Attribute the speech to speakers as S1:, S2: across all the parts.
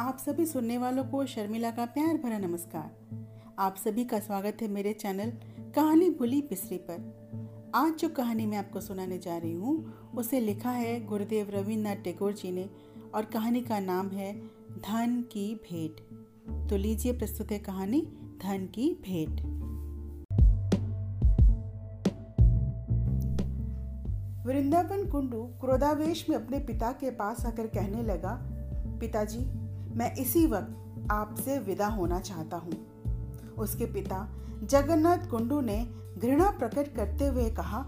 S1: आप सभी सुनने वालों को शर्मिला का प्यार भरा नमस्कार। आप सभी का स्वागत है मेरे चैनल कहानी भूली पिसरी पर। आज जो कहानी मैं आपको सुनाने जा रही हूँ, उसे लिखा है गुरुदेव रविन्द्रनाथ टैगोर जी ने और कहानी का नाम है धन की भेंट। तो लीजिए प्रस्तुत है कहानी धन की भेंट। वृंदावन कुंडू क्रोधावेश में अपने पिता के पास आकर कहने लगा, पिताजी मैं इसी वक्त आपसे विदा होना चाहता हूँ। उसके पिता जगन्नाथ कुंडू ने घृणा प्रकट करते हुए कहा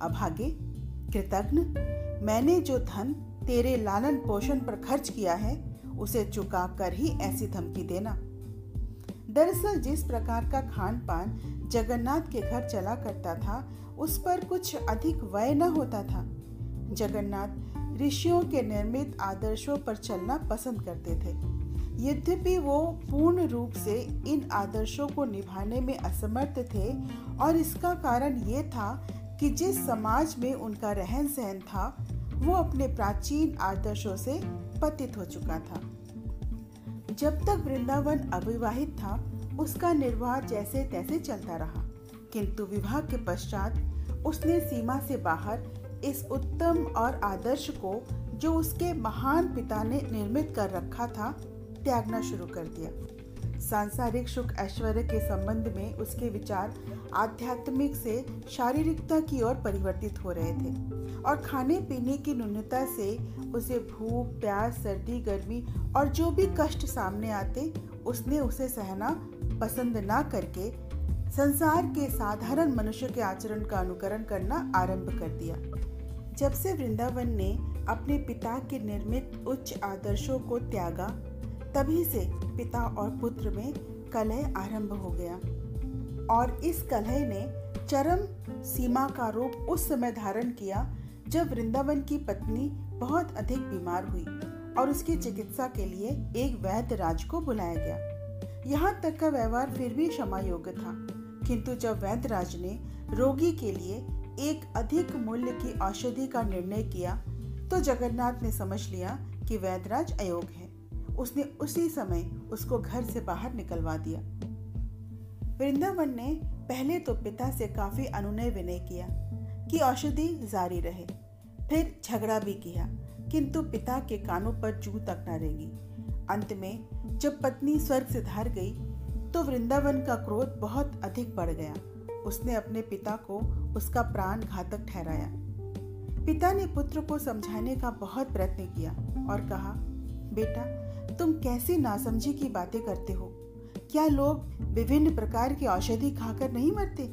S1: अभागे कृतज्ञ, मैंने जो धन तेरे लालन पोषण पर खर्च किया है, उसे चुका कर ही ऐसी धमकी देना। दरअसल जिस प्रकार का खान पान जगन्नाथ के घर चला करता था, उस पर कुछ अधिक व्यय न होता था। जगन्नाथ ऋषियों के निर्मित आदर्शों पर चलना पसंद करते थे। यद्यपि वो पूर्ण रूप से इन आदर्शों को निभाने में असमर्थ थे, और इसका कारण ये था कि जिस समाज में उनका रहन सहन था, वो अपने प्राचीन आदर्शों से पतित हो चुका था। जब तक वृंदावन अविवाहित था, उसका निर्वाह जैसे तैसे चलता रहा। किंतु विवाह के पश्चात उसने सीमा से बाहर इस उत्तम और आदर्श को जो उसके महान पिता ने निर्मित कर रखा था, त्यागना शुरू कर दिया। सांसारिक सुख ऐश्वर्य के संबंध में उसके विचार आध्यात्मिक से शारीरिकता की ओर परिवर्तित हो रहे थे और खाने पीने की न्यूनता से उसे भूख, प्यास, सर्दी, गर्मी और जो भी कष्ट सामने आते, उसने उसे सहना पसंद ना करके संसार के साधारण मनुष्य के आचरण का अनुकरण करना आरंभ कर दिया। जब से वृंदावन ने अपने पिता के निर्मित उच्च आदर्शों को त्यागा, तभी से पिता और पुत्र में कलह आरंभ हो गया। और इस कलह ने चरम सीमा का रूप उस समय धारण किया, जब वृंदावन की पत्नी बहुत अधिक बीमार हुई और उसकी चिकित्सा के लिए एक वैद्य राज को बुलाया गया। यहाँ तक का व्यवहार फिर भी क्षमा योग्य था, किंतु जब वैद्य राज ने रोगी के लिए एक अधिक मूल्य की औषधि का निर्णय किया तो जगन्नाथ ने समझ लिया कि वैदराज अयोग है। उसने उसी समय उसको घर से बाहर निकलवा दिया। वृंदावन ने पहले तो पिता से काफ़ी अनुनय विनय किया कि औषधि जारी रहे। फिर झगड़ा भी किया, किंतु पिता के कानों पर जू तक न रेंगी। अंत में जब पत्नी स्वर्ग से धार गई तो वृंदावन का क्रोध बहुत अधिक बढ़ गया। उसने अपने पिता को उसका प्राण घातक ठहराया। पिता ने पुत्र को समझाने का प्रयत्न प्रयत्न किया और कहा, बेटा, तुम कैसी नासमझी की बातें करते हो? क्या लोग विभिन्न प्रकार की औषधि खाकर नहीं मरते?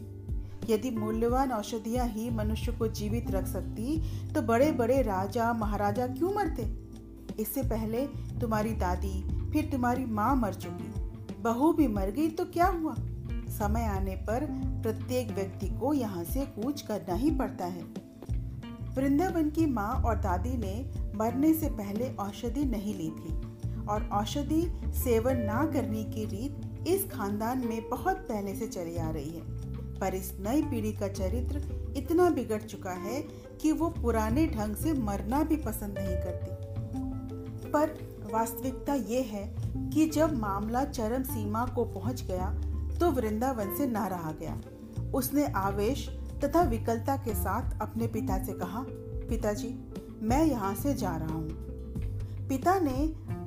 S1: यदि मूल्यवान औषधियाँ ही मनुष्य को जीवित रख सकती तो बड़े बड़े राजा, महाराजा क्यों मरते? इससे पहले तुम्हारी दादी, फिर तुम्हारी माँ मर चुकी। बहू भी मर गई तो क्या हुआ? समय आने पर प्रत्येक व्यक्ति को यहाँ से कूच करना ही पड़ता है। वृंदावन की माँ और दादी ने मरने से पहले औषधि नहीं ली थी और औषधि सेवन ना करने की रीत इस खानदान में बहुत पहले से चली आ रही है। पर इस नई पीढ़ी का चरित्र इतना बिगड़ चुका है कि वो पुराने ढंग से मरना भी पसंद नहीं करती। पर वास्तविकता ये है कि जब मामला चरम सीमा को पहुँच गया तो वृंदावन से ना रहा गया। उसने आवेश तथा विकलता के साथ अपने पिता से कहा, पिताजी, मैं यहाँ से जा रहा हूँ। पिता ने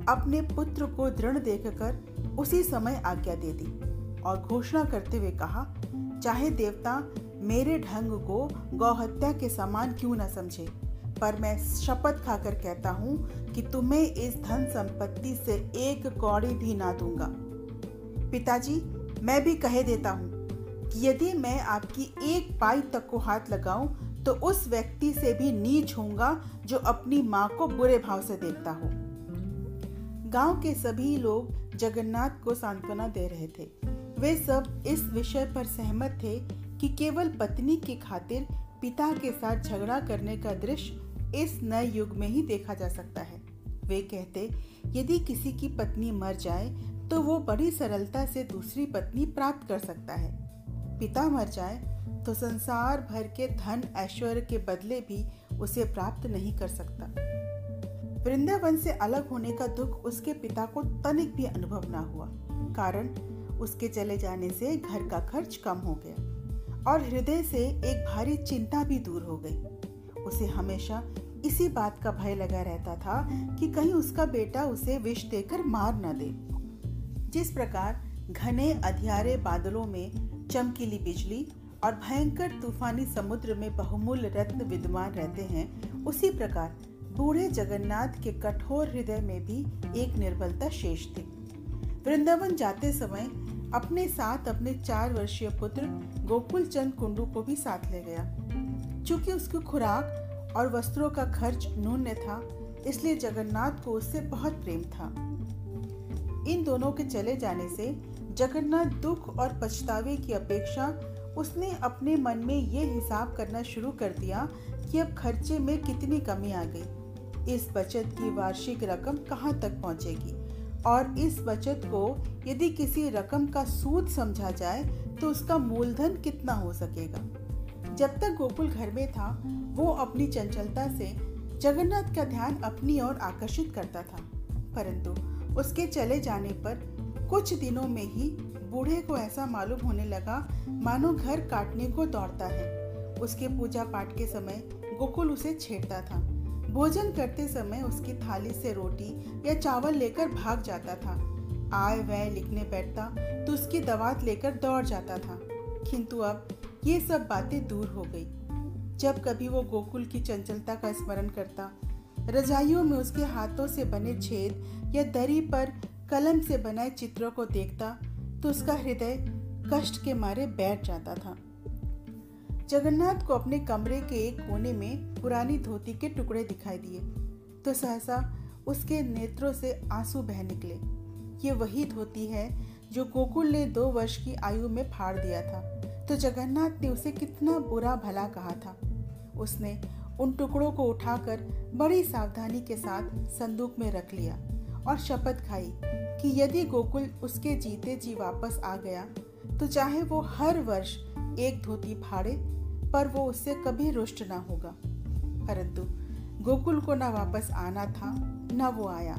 S1: अपने पुत्र को दृढ़ देखकर उसी समय आज्ञा दे दी और घोषणा करते हुए कहा, चाहे देवता मेरे ढंग को गौहत्या के समान क्यों न समझे, पर मैं शपथ खाकर कहता हूँ कि तुम्हें इस धन संपत्ति से एक कौड़ी भी ना दूँगा। पिताजी मैं भी कह देता हूँ कि यदि मैं आपकी एक पाई तक को हाथ लगाऊँ तो उस व्यक्ति से भी नीच होऊँगा जो अपनी माँ को बुरे भाव से देखता हो। गाँव के सभी लोग जगन्नाथ को सांत्वना दे रहे थे। वे सब इस विषय पर सहमत थे कि केवल पत्नी की खातिर पिता के साथ झगड़ा करने का दृश्य इस नए युग में ही देखा जा सकता है। वे कहते, यदि किसी की पत्नी मर जाए तो वो बड़ी सरलता से दूसरी पत्नी प्राप्त कर सकता है। पिता मर जाए तो संसार भर के धन ऐश्वर्य के बदले भी उसे प्राप्त नहीं कर सकता। वृंदावन से अलग होने का दुख उसके पिता को तनिक भी अनुभव ना हुआ, कारण उसके चले जाने से घर का खर्च कम हो गया और हृदय से एक भारी चिंता भी दूर हो गई। उसे हमेशा इसी बात का भय लगा रहता था कि कहीं उसका बेटा उसे विष देकर मार न दे। जिस प्रकार घने अधियारे बादलों में चमकीली बिजली और भयंकर तूफानी समुद्र में बहुमूल्य रत्न विद्यमान रहते हैं, उसी प्रकार बूढ़े जगन्नाथ के कठोर हृदय में भी एक निर्बलता शेष थी। वृंदावन जाते समय अपने साथ अपने चार वर्षीय पुत्र गोकुल चंद कुंडू को भी साथ ले गया। चूँकि उसकी खुराक और वस्त्रों का खर्च नून्य था, इसलिए जगन्नाथ को उससे बहुत प्रेम था। इन दोनों के चले जाने से जगन्नाथ दुख और पछतावे की अपेक्षा उसने अपने मन में ये हिसाब करना शुरू कर दिया कि अब खर्चे में कितनी कमी आ गई। इस बचत की वार्षिक रकम कहाँ तक पहुँचेगी? और इस बचत को यदि किसी रकम का सूद समझा जाए तो उसका मूलधन कितना हो सकेगा? जब तक गोकुल घर में था, वो अपनी चंचलता से जगन्नाथ का ध्यान अपनी ओर आकर्षित करता था। परंतु उसके चले जाने पर कुछ दिनों में ही बूढ़े को ऐसा मालूम होने लगा, मानो घर काटने को दौड़ता है। उसके पूजा पाठ के समय गोकुल उसे छेड़ता था। भोजन करते समय उसकी थाली से रोटी या चावल लेकर भाग जाता था। आय व्यय लिखने बैठता तो उसकी दवात लेकर दौड़ जाता था। किंतु अब ये सब बातें दूर हो गई। जब कभी वो गोकुल की चंचलता का स्मरण करता रजाइयों में उसके हाथों से बने छेद या दरी पर कलम से बनाए चित्रों को देखता तो उसका हृदय कष्ट के मारे बैठ जाता था। जगन्नाथ को अपने कमरे के एक कोने में पुरानी धोती के टुकड़े दिखाई दिए तो सहसा उसके नेत्रों से आँसू बह निकले। ये वही धोती है जो गोकुल ने दो वर्ष की आयु में फाड़ दिया था। तो जगन्नाथ ने उसे कितना बुरा भला कहा था। उसने उन टुकड़ों को उठाकर बड़ी सावधानी के साथ संदूक में रख लिया और शपथ खाई कि यदि गोकुल उसके जीते जी वापस आ गया तो चाहे वो हर वर्ष एक धोती फाड़े, पर वो उससे कभी रुष्ट ना होगा। परंतु गोकुल को ना वापस आना था, न वो आया।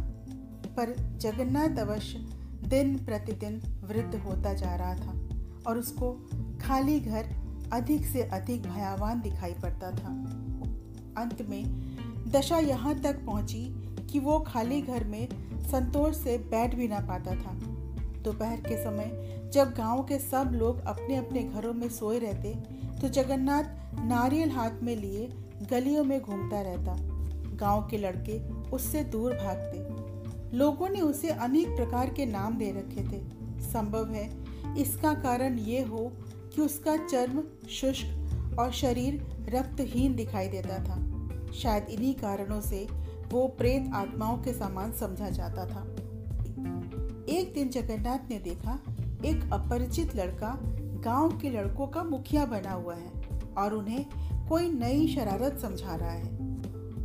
S1: पर जगन्नाथ अवश्य दिन प्रतिदिन वृद्ध होता जा रहा था और उसको खाली घर अधिक से अधिक भयावान दिखाई पड़ता था। अंत में दशा यहाँ तक पहुँची कि वो खाली घर में संतोष से बैठ भी ना पाता था। दोपहर के समय जब गाँव के सब लोग अपने अपने घरों में सोए रहते तो जगन्नाथ नारियल हाथ में लिए गलियों में घूमता रहता। गाँव के लड़के उससे दूर भागते। लोगों ने उसे अनेक प्रकार के नाम दे रखे थे। संभव है इसका कारण ये हो कि उसका चर्म शुष्क और शरीर रक्तहीन दिखाई देता था। शायद इन्हीं कारणों से वो प्रेत आत्माओं के समान समझा जाता था। एक दिन जगन्नाथ ने देखा, एक अपरिचित लड़का गाँव के लड़कों का मुखिया बना हुआ है और उन्हें कोई नई शरारत समझा रहा है।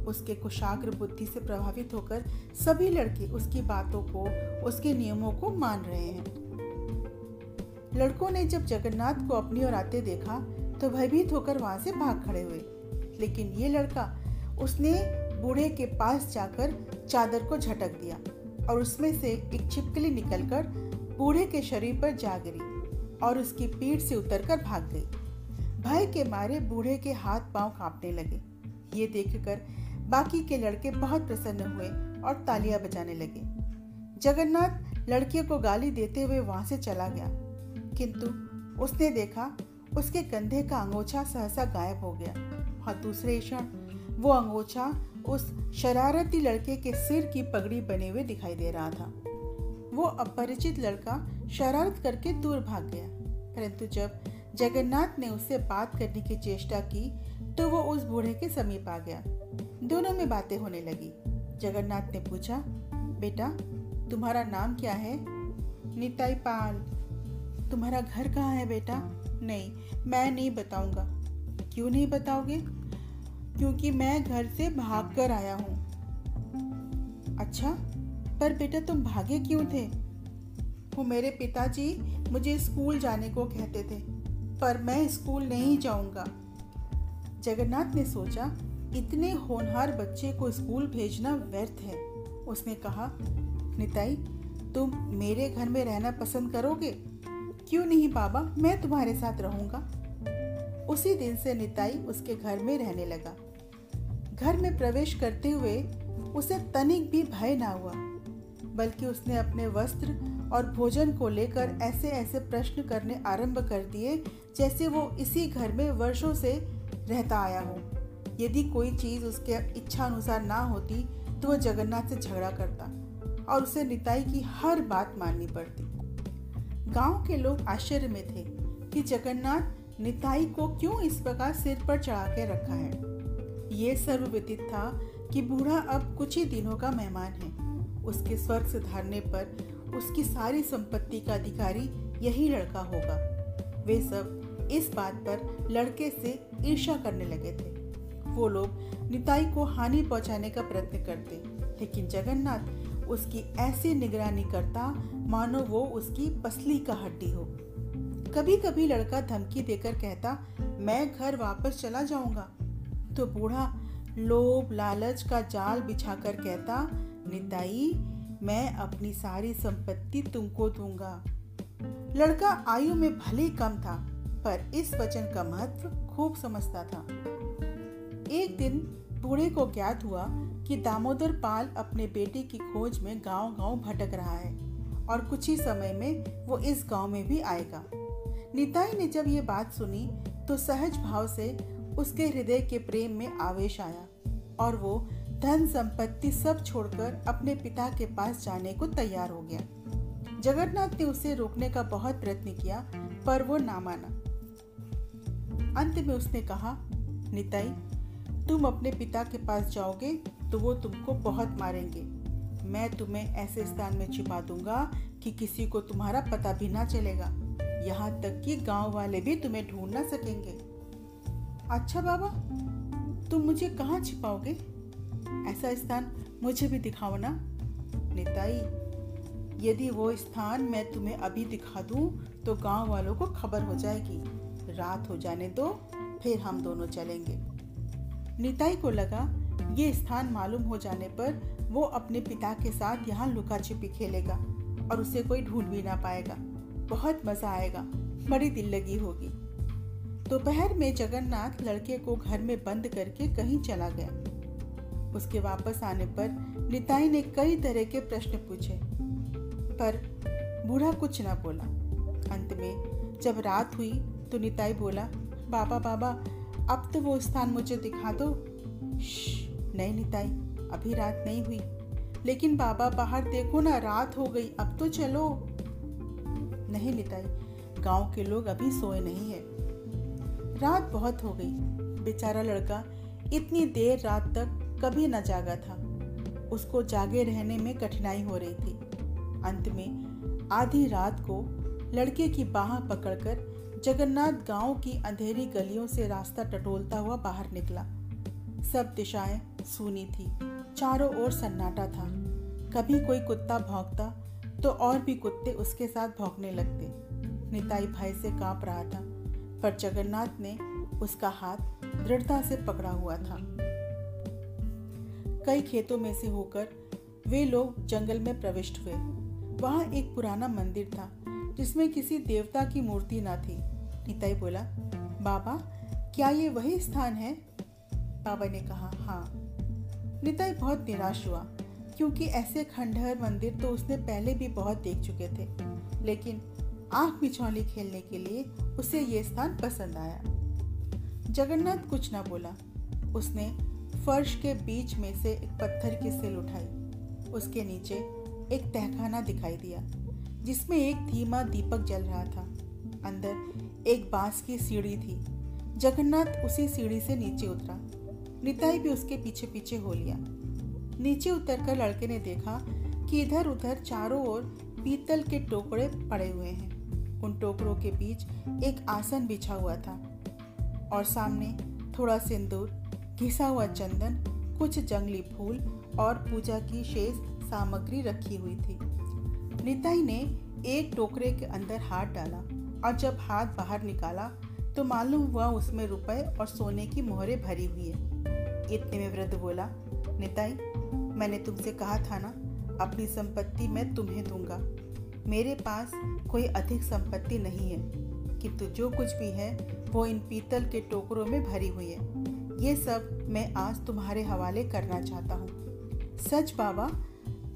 S1: उसके कुशाग्र बुद्धि से प्रभावित होकर सभी लड़के उसकी बातों को, उसके नियमों को मान रहे हैं। लड़कों ने जब जगन्नाथ को अपनी ओर आते देखा तो भयभीत होकर वहाँ से भाग खड़े हुए। लेकिन ये लड़का उसने बूढ़े के पास जाकर चादर को झटक दिया और उसमें से एक छिपकली निकलकर बूढ़े के शरीर पर जा गिरी और उसकी पीठ से उतरकर भाग गई। भय के मारे बूढ़े के हाथ पाँव कांपने लगे। ये देखकर बाकी के लड़के बहुत प्रसन्न हुए और तालियाँ बजाने लगे। जगन्नाथ लड़के को गाली देते हुए वहाँ से चला गया, किंतु उसने देखा उसके कंधे का अंगोछा सहसा गायब हो गया और दूसरे क्षण, वो अंगोछा उस शरारती लड़के के सिर की पगड़ी बने हुए दिखाई दे रहा था। वो अपरिचित लड़का शरारत करके दूर भाग गया, परंतु जब जगन्नाथ ने उससे बात करने की चेष्टा की तो वो उस बूढ़े के समीप आ गया। दोनों में बातें होने लगी। जगन्नाथ ने पूछा, बेटा, तुम्हारा नाम क्या है? निताई पाल। तुम्हारा घर कहाँ है बेटा? नहीं, मैं नहीं बताऊँगा। क्यों नहीं बताओगे? क्योंकि मैं घर से भाग कर आया हूँ। अच्छा पर बेटा तुम भागे क्यों थे? वो मेरे पिताजी मुझे स्कूल जाने को कहते थे, पर मैं स्कूल नहीं जाऊँगा। जगन्नाथ ने सोचा, इतने होनहार बच्चे को स्कूल भेजना व्यर्थ है। उसने कहा, निताई, तुम मेरे घर में रहना पसंद करोगे? क्यों नहीं बाबा? मैं तुम्हारे साथ रहूँगा। उसी दिन से निताई उसके घर में रहने लगा। घर में प्रवेश करते हुए उसे तनिक भी भय ना हुआ, बल्कि उसने अपने वस्त्र और भोजन को लेकर ऐसे ऐसे प्रश्न करने आरंभ कर दिए, जैसे वो इसी घर में वर्षों से रहता आया हो। यदि कोई चीज़ उसके इच्छा अनुसार ना होती तो वह जगन्नाथ से झगड़ा करता और उसे निताई की हर बात माननी पड़ती। गाँव के लोग आश्चर्य में थे कि जगन्नाथ निताई को क्यों इस प्रकार सिर पर चढ़ा के रखा है। ये सर्वविदित था कि बूढ़ा अब कुछ ही दिनों का मेहमान है। उसके स्वर्ग सुधारने पर उसकी सारी संपत्ति का अधिकारी यही लड़का होगा। वे सब इस बात पर लड़के से ईर्ष्या करने लगे थे। वो लोग निताई को हानि पहुँचाने का प्रयत्न करते, लेकिन जगन्नाथ उसकी ऐसी निगरानी करता मानो वो उसकी पसली का हड्डी हो। कभी कभी लड़का धमकी देकर कहता, मैं घर वापस चला जाऊँगा। तो बूढ़ा लोभ लालच का जाल बिछाकर कहता, निताई, मैं अपनी सारी संपत्ति तुमको दूँगा। लड़का आयु में भले कम था, पर इस वचन का महत्व खूब समझता था। एक दिन बूढ़े को ज्ञात हुआ कि दामोदर पाल अपने बेटे की खोज में गाँव गाँव भटक रहा है। और कुछ ही समय में वो इस गाँव में भी आएगा। निताई ने जब ये बात सुनी तो सहज भाव से उसके हृदय के प्रेम में आवेश आया और वो धन संपत्ति सब छोड़कर अपने पिता के पास जाने को तैयार हो गया। जगन्नाथ ने उसे रोकने का बहुत प्रयत्न किया, पर वो ना माना। अंत में उसने कहा, निताई, तुम अपने पिता के पास जाओगे तो वो तुमको बहुत मारेंगे। मैं तुम्हें ऐसे स्थान में छिपा दूँगा कि किसी को तुम्हारा पता भी ना चलेगा। यहाँ तक कि गाँव वाले भी तुम्हें ढूंढ ना सकेंगे। अच्छा बाबा, तुम मुझे कहाँ छिपाओगे? ऐसा स्थान मुझे भी दिखाओ ना। निताई, यदि वो स्थान मैं तुम्हें अभी दिखा दूँ तो गाँव वालों को खबर हो जाएगी। रात हो जाने दो, फिर हम दोनों चलेंगे। निताई को लगा, ये स्थान मालूम हो जाने पर वो अपने पिता के साथ यहाँ लुका छिपी खेलेगा और उसे कोई ढूंढ भी ना पाएगा। बहुत मज़ा आएगा। बड़ी दिल लगी होगी। दोपहर में जगन्नाथ लड़के को घर में बंद करके कहीं चला गया। उसके वापस आने पर निताई ने कई तरह के प्रश्न पूछे। पर बूढ़ा कुछ ना बोला। अंत में जब रात हुई तो निताई बोला, बाबा बाबा, अब तो वो स्थान मुझे दिखा दो। नहीं निताई। अभी रात नहीं हुई। लेकिन बाबा बाहर देखो ना, रात हो गई, अब तो चलो। नहीं निताई, गाँव के लोग अभी सोए नहीं है। रात बहुत हो गई। बेचारा लड़का इतनी देर रात तक कभी न जागा था। उसको जागे रहने में कठिनाई हो रही थी। अंत में आधी रात को लड़के की बाह पकड़कर जगन्नाथ गाँव की अंधेरी गलियों से रास्ता टटोलता हुआ बाहर निकला। सब दिशाएँ सूनी थी। चारों ओर सन्नाटा था। कभी कोई कुत्ता भौंकता तो और भी कुत्ते उसके साथ भौंकने लगते। निताई भाई से काँप रहा था, पर जगन्नाथ ने उसका हाथ दृढ़ता से पकड़ा हुआ था। कई खेतों में से होकर वे लोग जंगल में प्रविष्ट हुए। वहाँ एक पुराना मंदिर था, जिसमें किसी देवता की मूर्ति ना थी। निताई बोला, बाबा, क्या ये वही स्थान है? बाबा ने कहा हाँ। निताई बहुत निराश हुआ, क्योंकि ऐसे खंडहर मंदिर तो उसने पहले भी बहुत देख चुके थे, लेकिन आँख बिछौली खेलने के लिए उसे ये स्थान पसंद आया। जगन्नाथ कुछ न बोला। उसने फर्श के बीच में से एक पत्थर की सिल उठाई। उसके नीचे एक तहखाना दिखाई दिया, जिसमें एक धीमा दीपक जल रहा था। अंदर एक बाँस की सीढ़ी थी। जगन्नाथ उसी सीढ़ी से नीचे उतरा। निताई भी उसके पीछे पीछे हो लिया। नीचे उतरकर लड़के ने देखा कि इधर उधर चारों ओर पीतल के टोकरे पड़े हुए हैं। उन टोकरों के बीच एक आसन बिछा हुआ था और सामने थोड़ा सिंदूर, घिसा हुआ चंदन, कुछ जंगली फूल और पूजा की शेष सामग्री रखी हुई थी। निताई ने एक टोकरे के अंदर हाथ डाला और जब हाथ बाहर निकाला तो मालूम हुआ उसमें रुपए और सोने की मोहरें भरी हुई है। इतने में वृद्ध बोला, निताई, मैंने तुमसे कहा था ना, अपनी संपत्ति मैं तुम्हें दूँगा। मेरे पास कोई अधिक संपत्ति नहीं है, किंतु जो कुछ भी है, वो इन पीतल के टोकरों में भरी हुई है। ये सब मैं आज तुम्हारे हवाले करना चाहता हूँ। सच बाबा,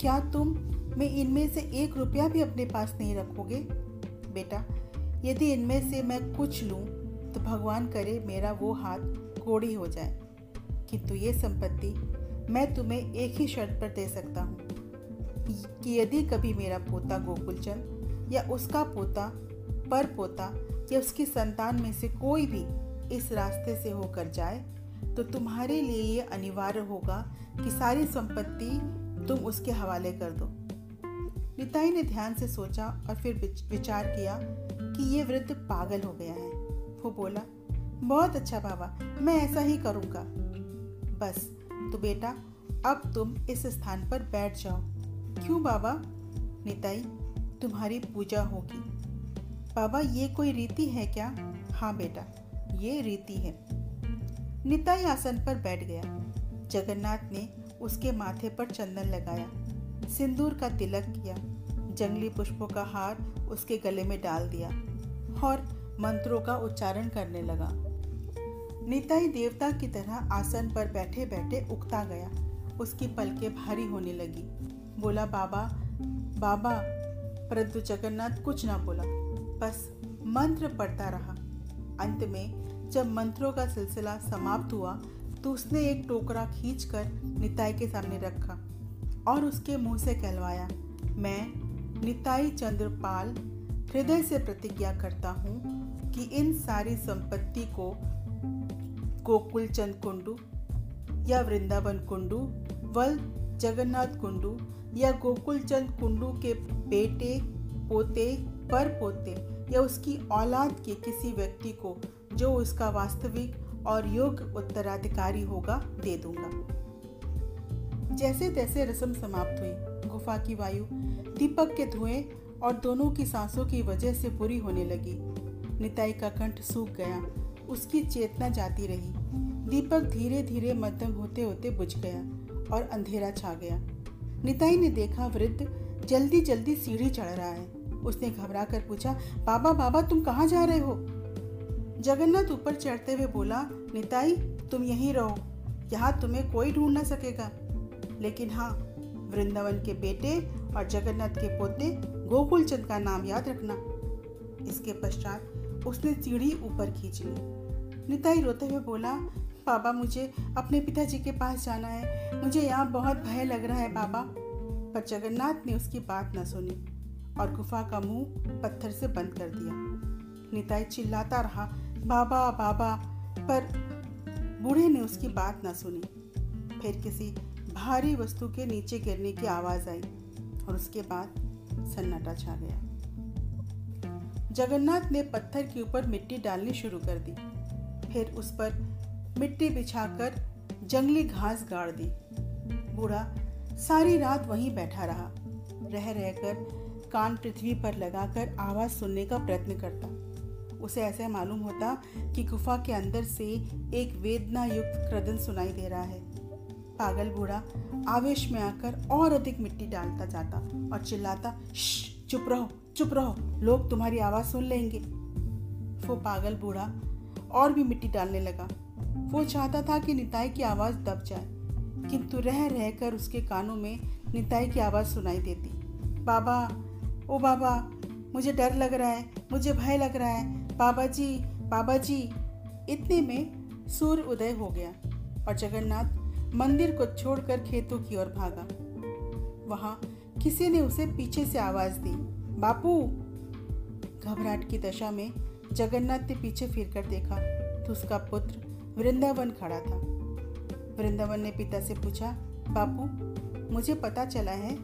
S1: क्या तुम मैं इनमें से एक रुपया भी अपने पास नहीं रखोगे? बेटा, यदि इनमें से मैं कुछ लूँ तो भगवान करे मेरा वो हाथ कोड़ी हो जाए। किंतु ये संपत्ति मैं तुम्हें एक ही शर्त पर दे सकता हूँ कि यदि कभी मेरा पोता गोकुलचंद या उसका पोता पर पोता या उसकी संतान में से कोई भी इस रास्ते से होकर जाए तो तुम्हारे लिए ये अनिवार्य होगा कि सारी संपत्ति तुम उसके हवाले कर दो। निताई ने ध्यान से सोचा और फिर विचार किया कि ये वृद्ध पागल हो गया है। वो बोला, बहुत अच्छा बाबा, मैं ऐसा ही करूँगा। बस। तो बेटा, अब तुम इस स्थान पर बैठ जाओ। क्यों बाबा? निताई, तुम्हारी पूजा होगी। बाबा, ये कोई रीति है क्या? हाँ बेटा, ये रीति है। निताई आसन पर बैठ गया। जगन्नाथ ने उसके माथे पर चंदन लगाया। सिंदूर का तिलक किया। जंगली पुष्पों का हार उसके गले में डाल दिया। और मंत्रों का उच्चारण करने लगा। निताई देवता की तरह आसन पर बैठे बैठे उगता गया। उसकी पलकें भारी होने लगी। बोला, बाबा बाबा। परंतु जगन्नाथ कुछ ना बोला। बस मंत्र पढ़ता रहा। अंत में जब मंत्रों का सिलसिला समाप्त हुआ तो उसने एक टोकरा खींचकर निताई के सामने रखा और उसके मुँह से कहलवाया, मैं निताई चंद्रपाल, हृदय से प्रतिज्ञा करता हूँ कि इन सारी संपत्ति को गोकुल चंद कुंडू या वृंदावन कुंडू वल जगन्नाथ कुंडू या गोकुल चंद कुंडू के बेटे पोते पर पोते या उसकी औलाद के किसी व्यक्ति को जो उसका वास्तविक और योग्य उत्तराधिकारी होगा दे दूँगा जैसे तैसे रस्म समाप्त हुई गुफा की वायु दीपक के धुएँ और दोनों की सांसों की वजह से बुरी होने लगी निताई का कंठ सूख गया उसकी चेतना जाती रही। दीपक धीरे धीरे मध्यम होते होते बुझ गया और अंधेरा छा गया। निताई ने देखा वृद्ध जल्दी जल्दी सीढ़ी चढ़ रहा है। उसने घबरा कर पूछा, बाबा बाबा, तुम कहाँ जा रहे हो? जगन्नाथ ऊपर चढ़ते हुए बोला, निताई, तुम यहीं रहो। यहाँ तुम्हें कोई ढूंढ ना सकेगा। लेकिन हाँ वृंदावन के बेटे और जगन्नाथ के पोते गोकुल चंद का नाम याद रखना। इसके पश्चात उसने सीढ़ी ऊपर खींच ली। निताई रोते हुए बोला पापा मुझे अपने पिताजी के पास जाना है। मुझे यहाँ बहुत भय लग रहा है पापा पर जगन्नाथ ने उसकी बात न सुनी और गुफा का मुँह पत्थर से बंद कर दिया। निताई चिल्लाता रहा, बाबा बाबा पर बूढ़े ने उसकी बात न सुनी। फिर किसी भारी वस्तु के नीचे गिरने की आवाज़ आई और उसके बाद सन्नाटा छा गया। जगन्नाथ ने पत्थर के ऊपर मिट्टी डालनी शुरू कर दी। फिर उस पर मिट्टी बिछाकर जंगली घास गाड़ दी। बूढ़ा सारी रात वहीं बैठा रहा। रह रहकर कान पृथ्वी पर लगाकर आवाज़ सुनने का प्रयत्न करता। उसे ऐसा मालूम होता कि गुफा के अंदर से एक वेदना युक्त क्रदन सुनाई दे रहा है। पागल बूढ़ा आवेश में आकर और अधिक मिट्टी डालता जाता और चिल्लाता चुप रहो चुप रहो, लोग तुम्हारी आवाज़ सुन लेंगे। वो पागल बूढ़ा और भी मिट्टी डालने लगा। वो चाहता था कि निताई की आवाज़ दब जाए, किंतु रह रहकर उसके कानों में निताई की आवाज़ सुनाई देती। बाबा, ओ बाबा, मुझे डर लग रहा है, मुझे भय लग रहा है। बाबा जी बाबा जी इतने में सूर्य उदय हो गया और जगन्नाथ मंदिर को छोड़कर खेतों की ओर भागा। वहाँ किसी ने उसे पीछे से आवाज़ दी, बापू! घबराहट की दशा में जगन्नाथ ने पीछे फिरकर देखा तो उसका पुत्र वृंदावन खड़ा था। वृंदावन ने पिता से पूछा बापू मुझे पता चला है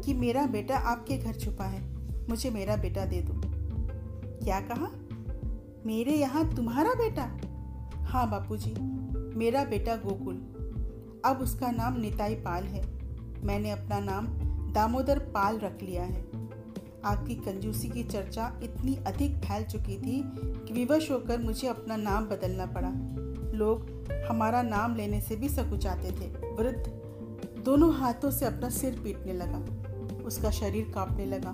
S1: कि मेरा बेटा आपके घर छुपा है। मुझे मेरा बेटा दे दो। क्या कहा? मेरे यहाँ तुम्हारा बेटा? हाँ बापूजी, मेरा बेटा गोकुल। अब उसका नाम निताई पाल है। मैंने अपना नाम दामोदर पाल रख लिया है। आपकी कंजूसी की चर्चा इतनी अधिक फैल चुकी थी कि विवश होकर मुझे अपना नाम बदलना पड़ा। लोग हमारा नाम लेने से भी सकुचाते थे। वृद्ध दोनों हाथों से अपना सिर पीटने लगा। उसका शरीर कांपने लगा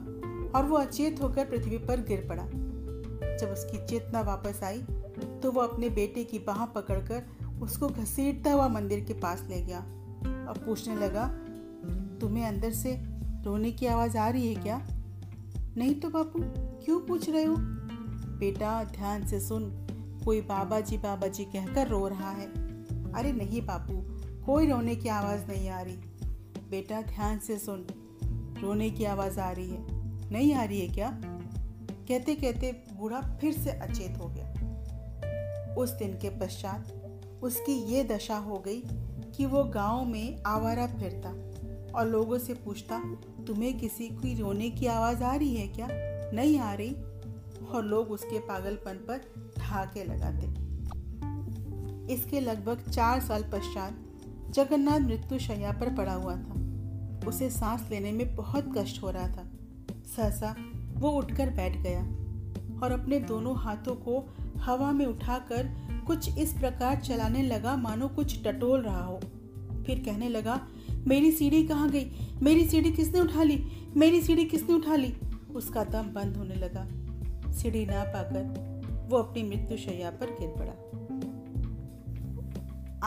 S1: और वो अचेत होकर पृथ्वी पर गिर पड़ा। जब उसकी चेतना वापस आई तो वो अपने बेटे की बाह पकड़कर उसको घसीटता हुआ मंदिर के पास ले गया और पूछने लगा, तुम्हें अंदर से रोने की आवाज़ आ रही है क्या? नहीं तो बापू, क्यों पूछ रहे हो? बेटा, ध्यान से सुन। कोई बाबा जी बाबा जी कहकर रो रहा है। अरे नहीं बापू, कोई रोने की आवाज़ नहीं आ रही। बेटा, ध्यान से सुन। रोने की आवाज़ आ रही है। नहीं आ रही है क्या? कहते कहते बूढ़ा फिर से अचेत हो गया। उस दिन के पश्चात उसकी ये दशा हो गई कि वो गाँव में आवारा फिरता और लोगों से पूछता तुम्हें किसी की रोने की आवाज़ आ रही है क्या? नहीं आ रही। और लोग उसके पागलपन पर ढाके लगाते। इसके लगभग चार साल पश्चात जगन्नाथ मृत्यु शैया पर पड़ा हुआ था। उसे सांस लेने में बहुत कष्ट हो रहा था। सहसा वो उठकर बैठ गया और अपने दोनों हाथों को हवा में उठाकर कुछ इस प्रकार चलाने लगा मानो कुछ टटोल रहा हो। फिर कहने लगा मेरी सीढ़ी कहाँ गई? मेरी सीढ़ी किसने उठा ली? मेरी सीढ़ी किसने उठा ली? उसका दम बंद होने लगा। सीढ़ी ना पाकर वो अपनी मृत्यु शैया पर गिर पड़ा।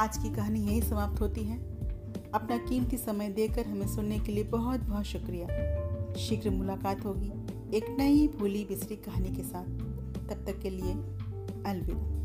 S1: आज की कहानी यही समाप्त होती है। अपना कीमती समय देकर हमें सुनने के लिए बहुत बहुत शुक्रिया। शीघ्र मुलाकात होगी एक नई भूली बिसरी कहानी के साथ। तब तक के लिए अलविदा।